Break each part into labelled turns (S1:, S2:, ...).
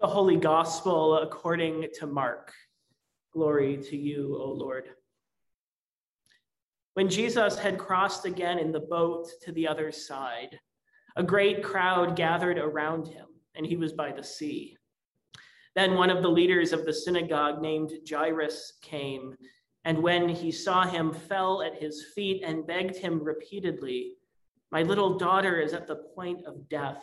S1: The Holy Gospel according to Mark. Glory to you, O Lord. When Jesus had crossed again in the boat to the other side, a great crowd gathered around him, and he was by the sea. Then one of the leaders of the synagogue named Jairus came, and when he saw him, fell at his feet and begged him repeatedly, My little daughter is at the point of death.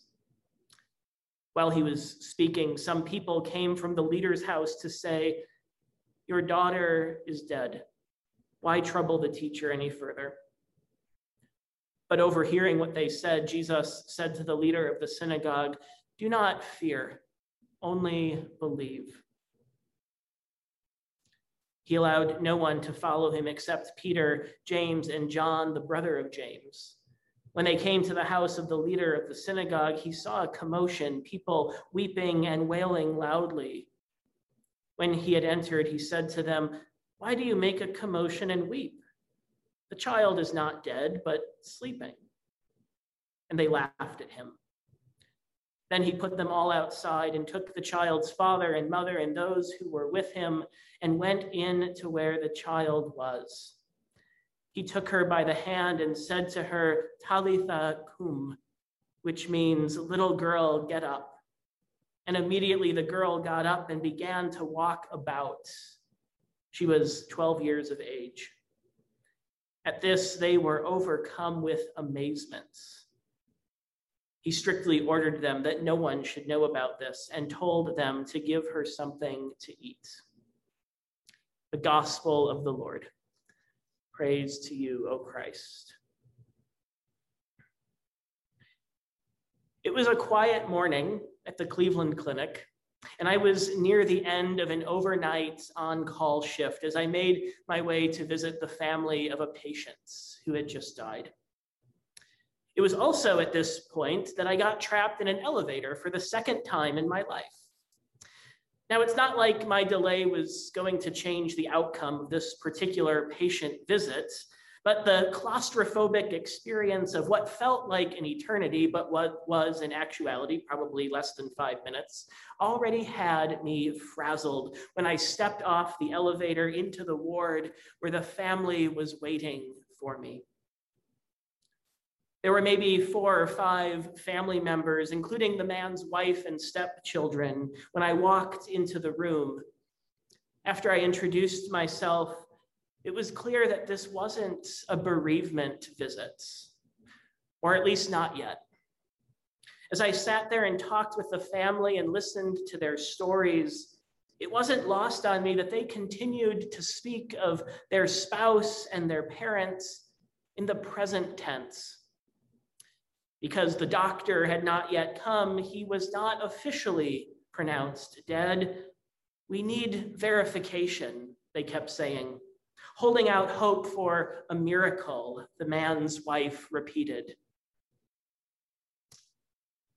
S1: While he was speaking, some people came from the leader's house to say, Your daughter is dead. Why trouble the teacher any further? But overhearing what they said, Jesus said to the leader of the synagogue, Do not fear, only believe. He allowed no one to follow him except Peter, James, and John, the brother of James. When they came to the house of the leader of the synagogue, he saw a commotion, people weeping and wailing loudly. When he had entered, he said to them, Why do you make a commotion and weep? The child is not dead, but sleeping. And they laughed at him. Then he put them all outside and took the child's father and mother and those who were with him and went in to where the child was. He took her by the hand and said to her, Talitha cum, which means, little girl, get up. And immediately the girl got up and began to walk about. She was 12 years of age. At this, they were overcome with amazement. He strictly ordered them that no one should know about this and told them to give her something to eat. The Gospel of the Lord. Praise to you, O Christ. It was a quiet morning at the Cleveland Clinic, and I was near the end of an overnight on call shift as I made my way to visit the family of a patient who had just died. It was also at this point that I got trapped in an elevator for the second time in my life. Now, it's not like my delay was going to change the outcome of this particular patient visit, but the claustrophobic experience of what felt like an eternity, but what was in actuality probably less than five minutes, already had me frazzled when I stepped off the elevator into the ward where the family was waiting for me. There were maybe four or five family members, including the man's wife and stepchildren, when I walked into the room. After I introduced myself, it was clear that this wasn't a bereavement visit, or at least not yet. As I sat there and talked with the family and listened to their stories, it wasn't lost on me that they continued to speak of their spouse and their parents in the present tense because the doctor had not yet come, he was not officially pronounced dead. We need verification, they kept saying. Holding out hope for a miracle, the man's wife repeated.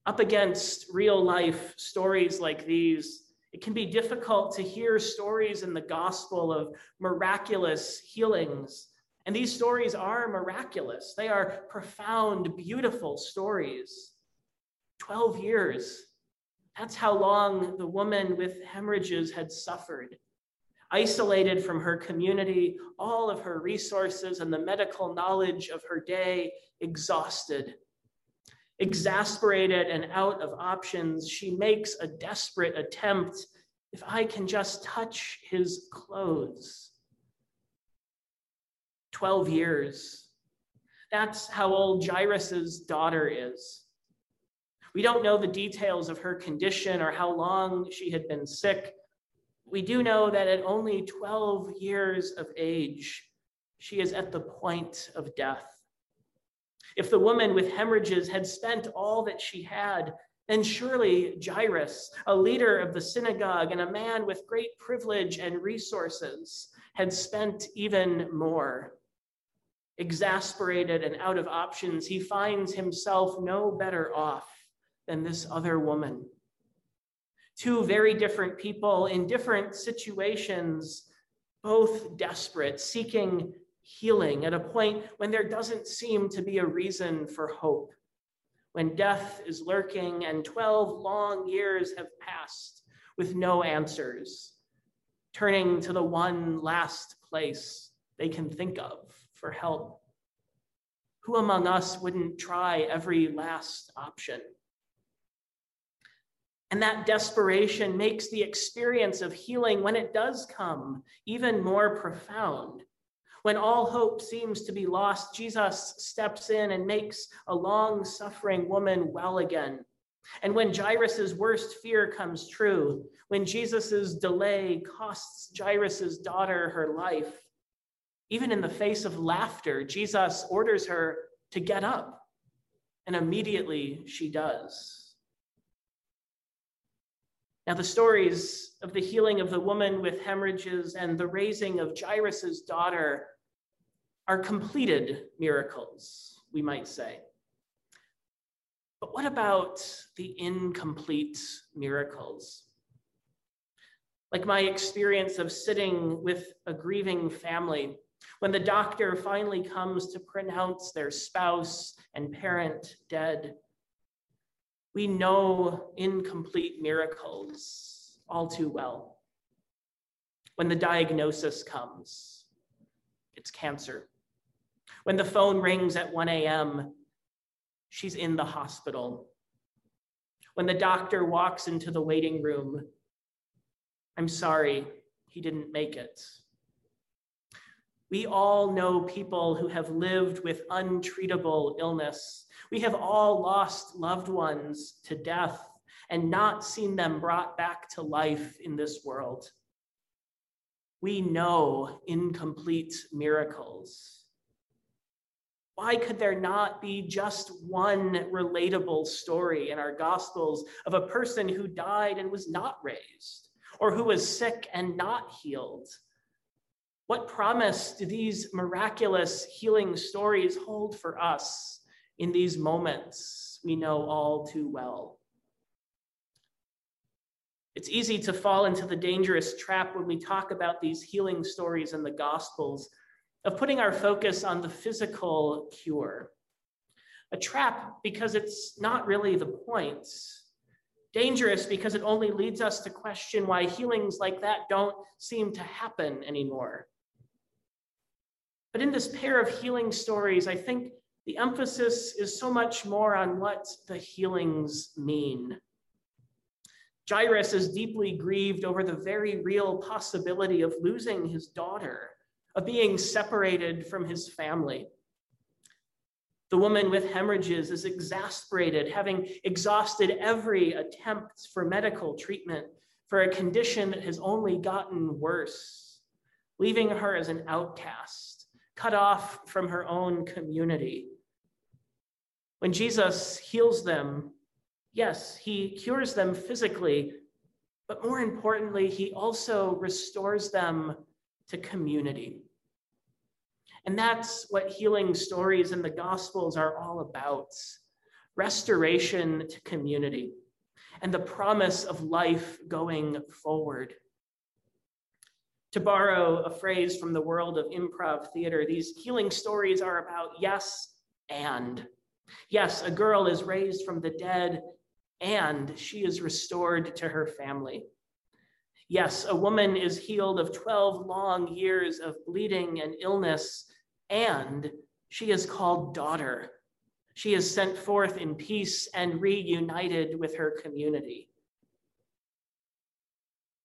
S1: Up against real life stories like these, It can be difficult to hear stories in the gospel of miraculous healings. And these stories are miraculous, they are profound, beautiful stories. 12 years. That's how long the woman with hemorrhages had suffered. Isolated from her community, all of her resources and the medical knowledge of her day, exhausted. Exasperated and out of options, she makes a desperate attempt if I can just touch his clothes. 12 years. That's how old Jairus's daughter is. We don't know the details of her condition or how long she had been sick. We do know that at only 12 years of age, she is at the point of death. If the woman with hemorrhages had spent all that she had, then surely Jairus, a leader of the synagogue and a man with great privilege and resources, had spent even more. Exasperated and out of options, he finds himself no better off than this other woman. Two very different people in different situations, both desperate, seeking healing at a point when there doesn't seem to be a reason for hope, when death is lurking and 12 long years have passed with no answers, turning to the one last place they can think of for help. Who among us wouldn't try every last option? And that desperation makes the experience of healing, when it does come, even more profound. When all hope seems to be lost, Jesus steps in and makes a long suffering woman well again. And when Jairus' worst fear comes true, when Jesus' delay costs Jairus' daughter her life, even in the face of laughter, Jesus orders her to get up. And immediately she does. Now, the stories of the healing of the woman with hemorrhages and the raising of Jairus' daughter are completed miracles, we might say. But what about the incomplete miracles? Like my experience of sitting with a grieving family when the doctor finally comes to pronounce their spouse and parent dead we know incomplete miracles all too well. When the diagnosis comes, it's cancer. When the phone rings at 1 a.m., she's in the hospital. When the doctor walks into the waiting room, I'm sorry, he didn't make it. We all know people who have lived with untreatable illness. We have all lost loved ones to death and not seen them brought back to life in this world. We know incomplete miracles. Why could there not be just one relatable story in our Gospels of a person who died and was not raised, or who was sick and not healed? What promise do these miraculous healing stories hold for us in these moments we know all too well? It's easy to fall into the dangerous trap when we talk about these healing stories in the Gospels of putting our focus on the physical cure. A trap because it's not really the point. Dangerous because it only leads us to question why healings like that don't seem to happen anymore. But in this pair of healing stories, I think the emphasis is so much more on what the healings mean. Jairus is deeply grieved over the very real possibility of losing his daughter, of being separated from his family. The woman with hemorrhages is exasperated, having exhausted every attempt for medical treatment for a condition that has only gotten worse, leaving her as an outcast cut off from her own community. When Jesus heals them, yes, he cures them physically, but more importantly, he also restores them to community. And that's what healing stories in the Gospels are all about restoration to community. and the promise of life going forward. To borrow a phrase from the world of improv theater, these healing stories are about yes and. Yes, a girl is raised from the dead and she is restored to her family. Yes, a woman is healed of 12 long years of bleeding and illness, and she is called daughter. She is sent forth in peace and reunited with her community.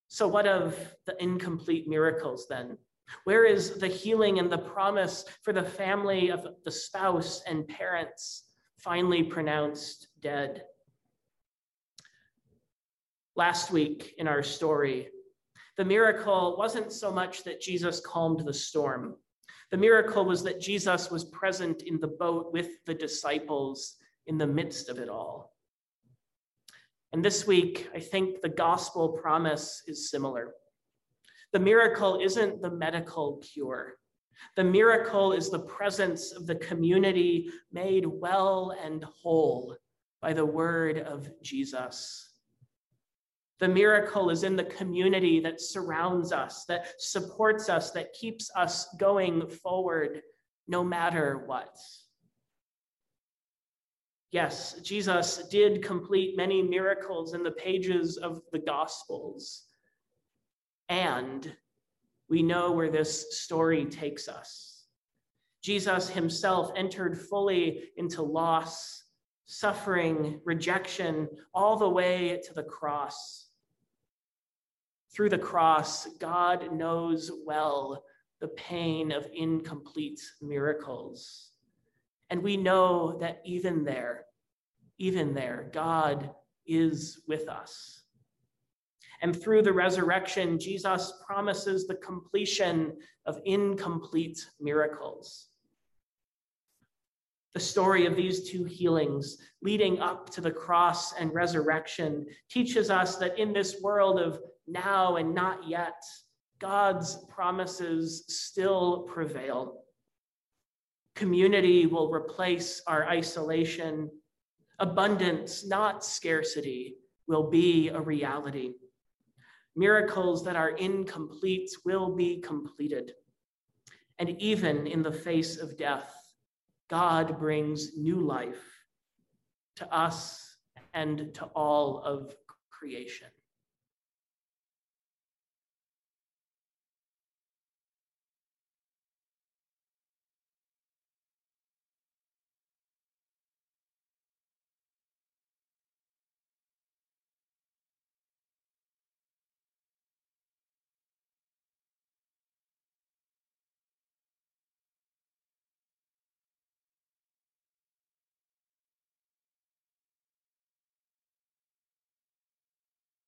S1: So, what of the incomplete miracles then? Where is the healing and the promise for the family of the spouse and parents finally pronounced dead? Last week in our story, the miracle wasn't so much that Jesus calmed the storm. The miracle was that Jesus was present in the boat with the disciples in the midst of it all. And this week, I think the gospel promise is similar. The miracle isn't the medical cure. The miracle is the presence of the community made well and whole by the word of Jesus. The miracle is in the community that surrounds us, that supports us, that keeps us going forward no matter what. Yes, Jesus did complete many miracles in the pages of the Gospels. And we know where this story takes us. Jesus himself entered fully into loss, suffering, rejection, all the way to the cross. Through the cross, God knows well the pain of incomplete miracles. And we know that even there, even there, God is with us. And through the resurrection, Jesus promises the completion of incomplete miracles. The story of these two healings leading up to the cross and resurrection teaches us that in this world of now and not yet, God's promises still prevail. Community will replace our isolation. Abundance, not scarcity, will be a reality. Miracles that are incomplete will be completed. And even in the face of death, God brings new life to us and to all of creation.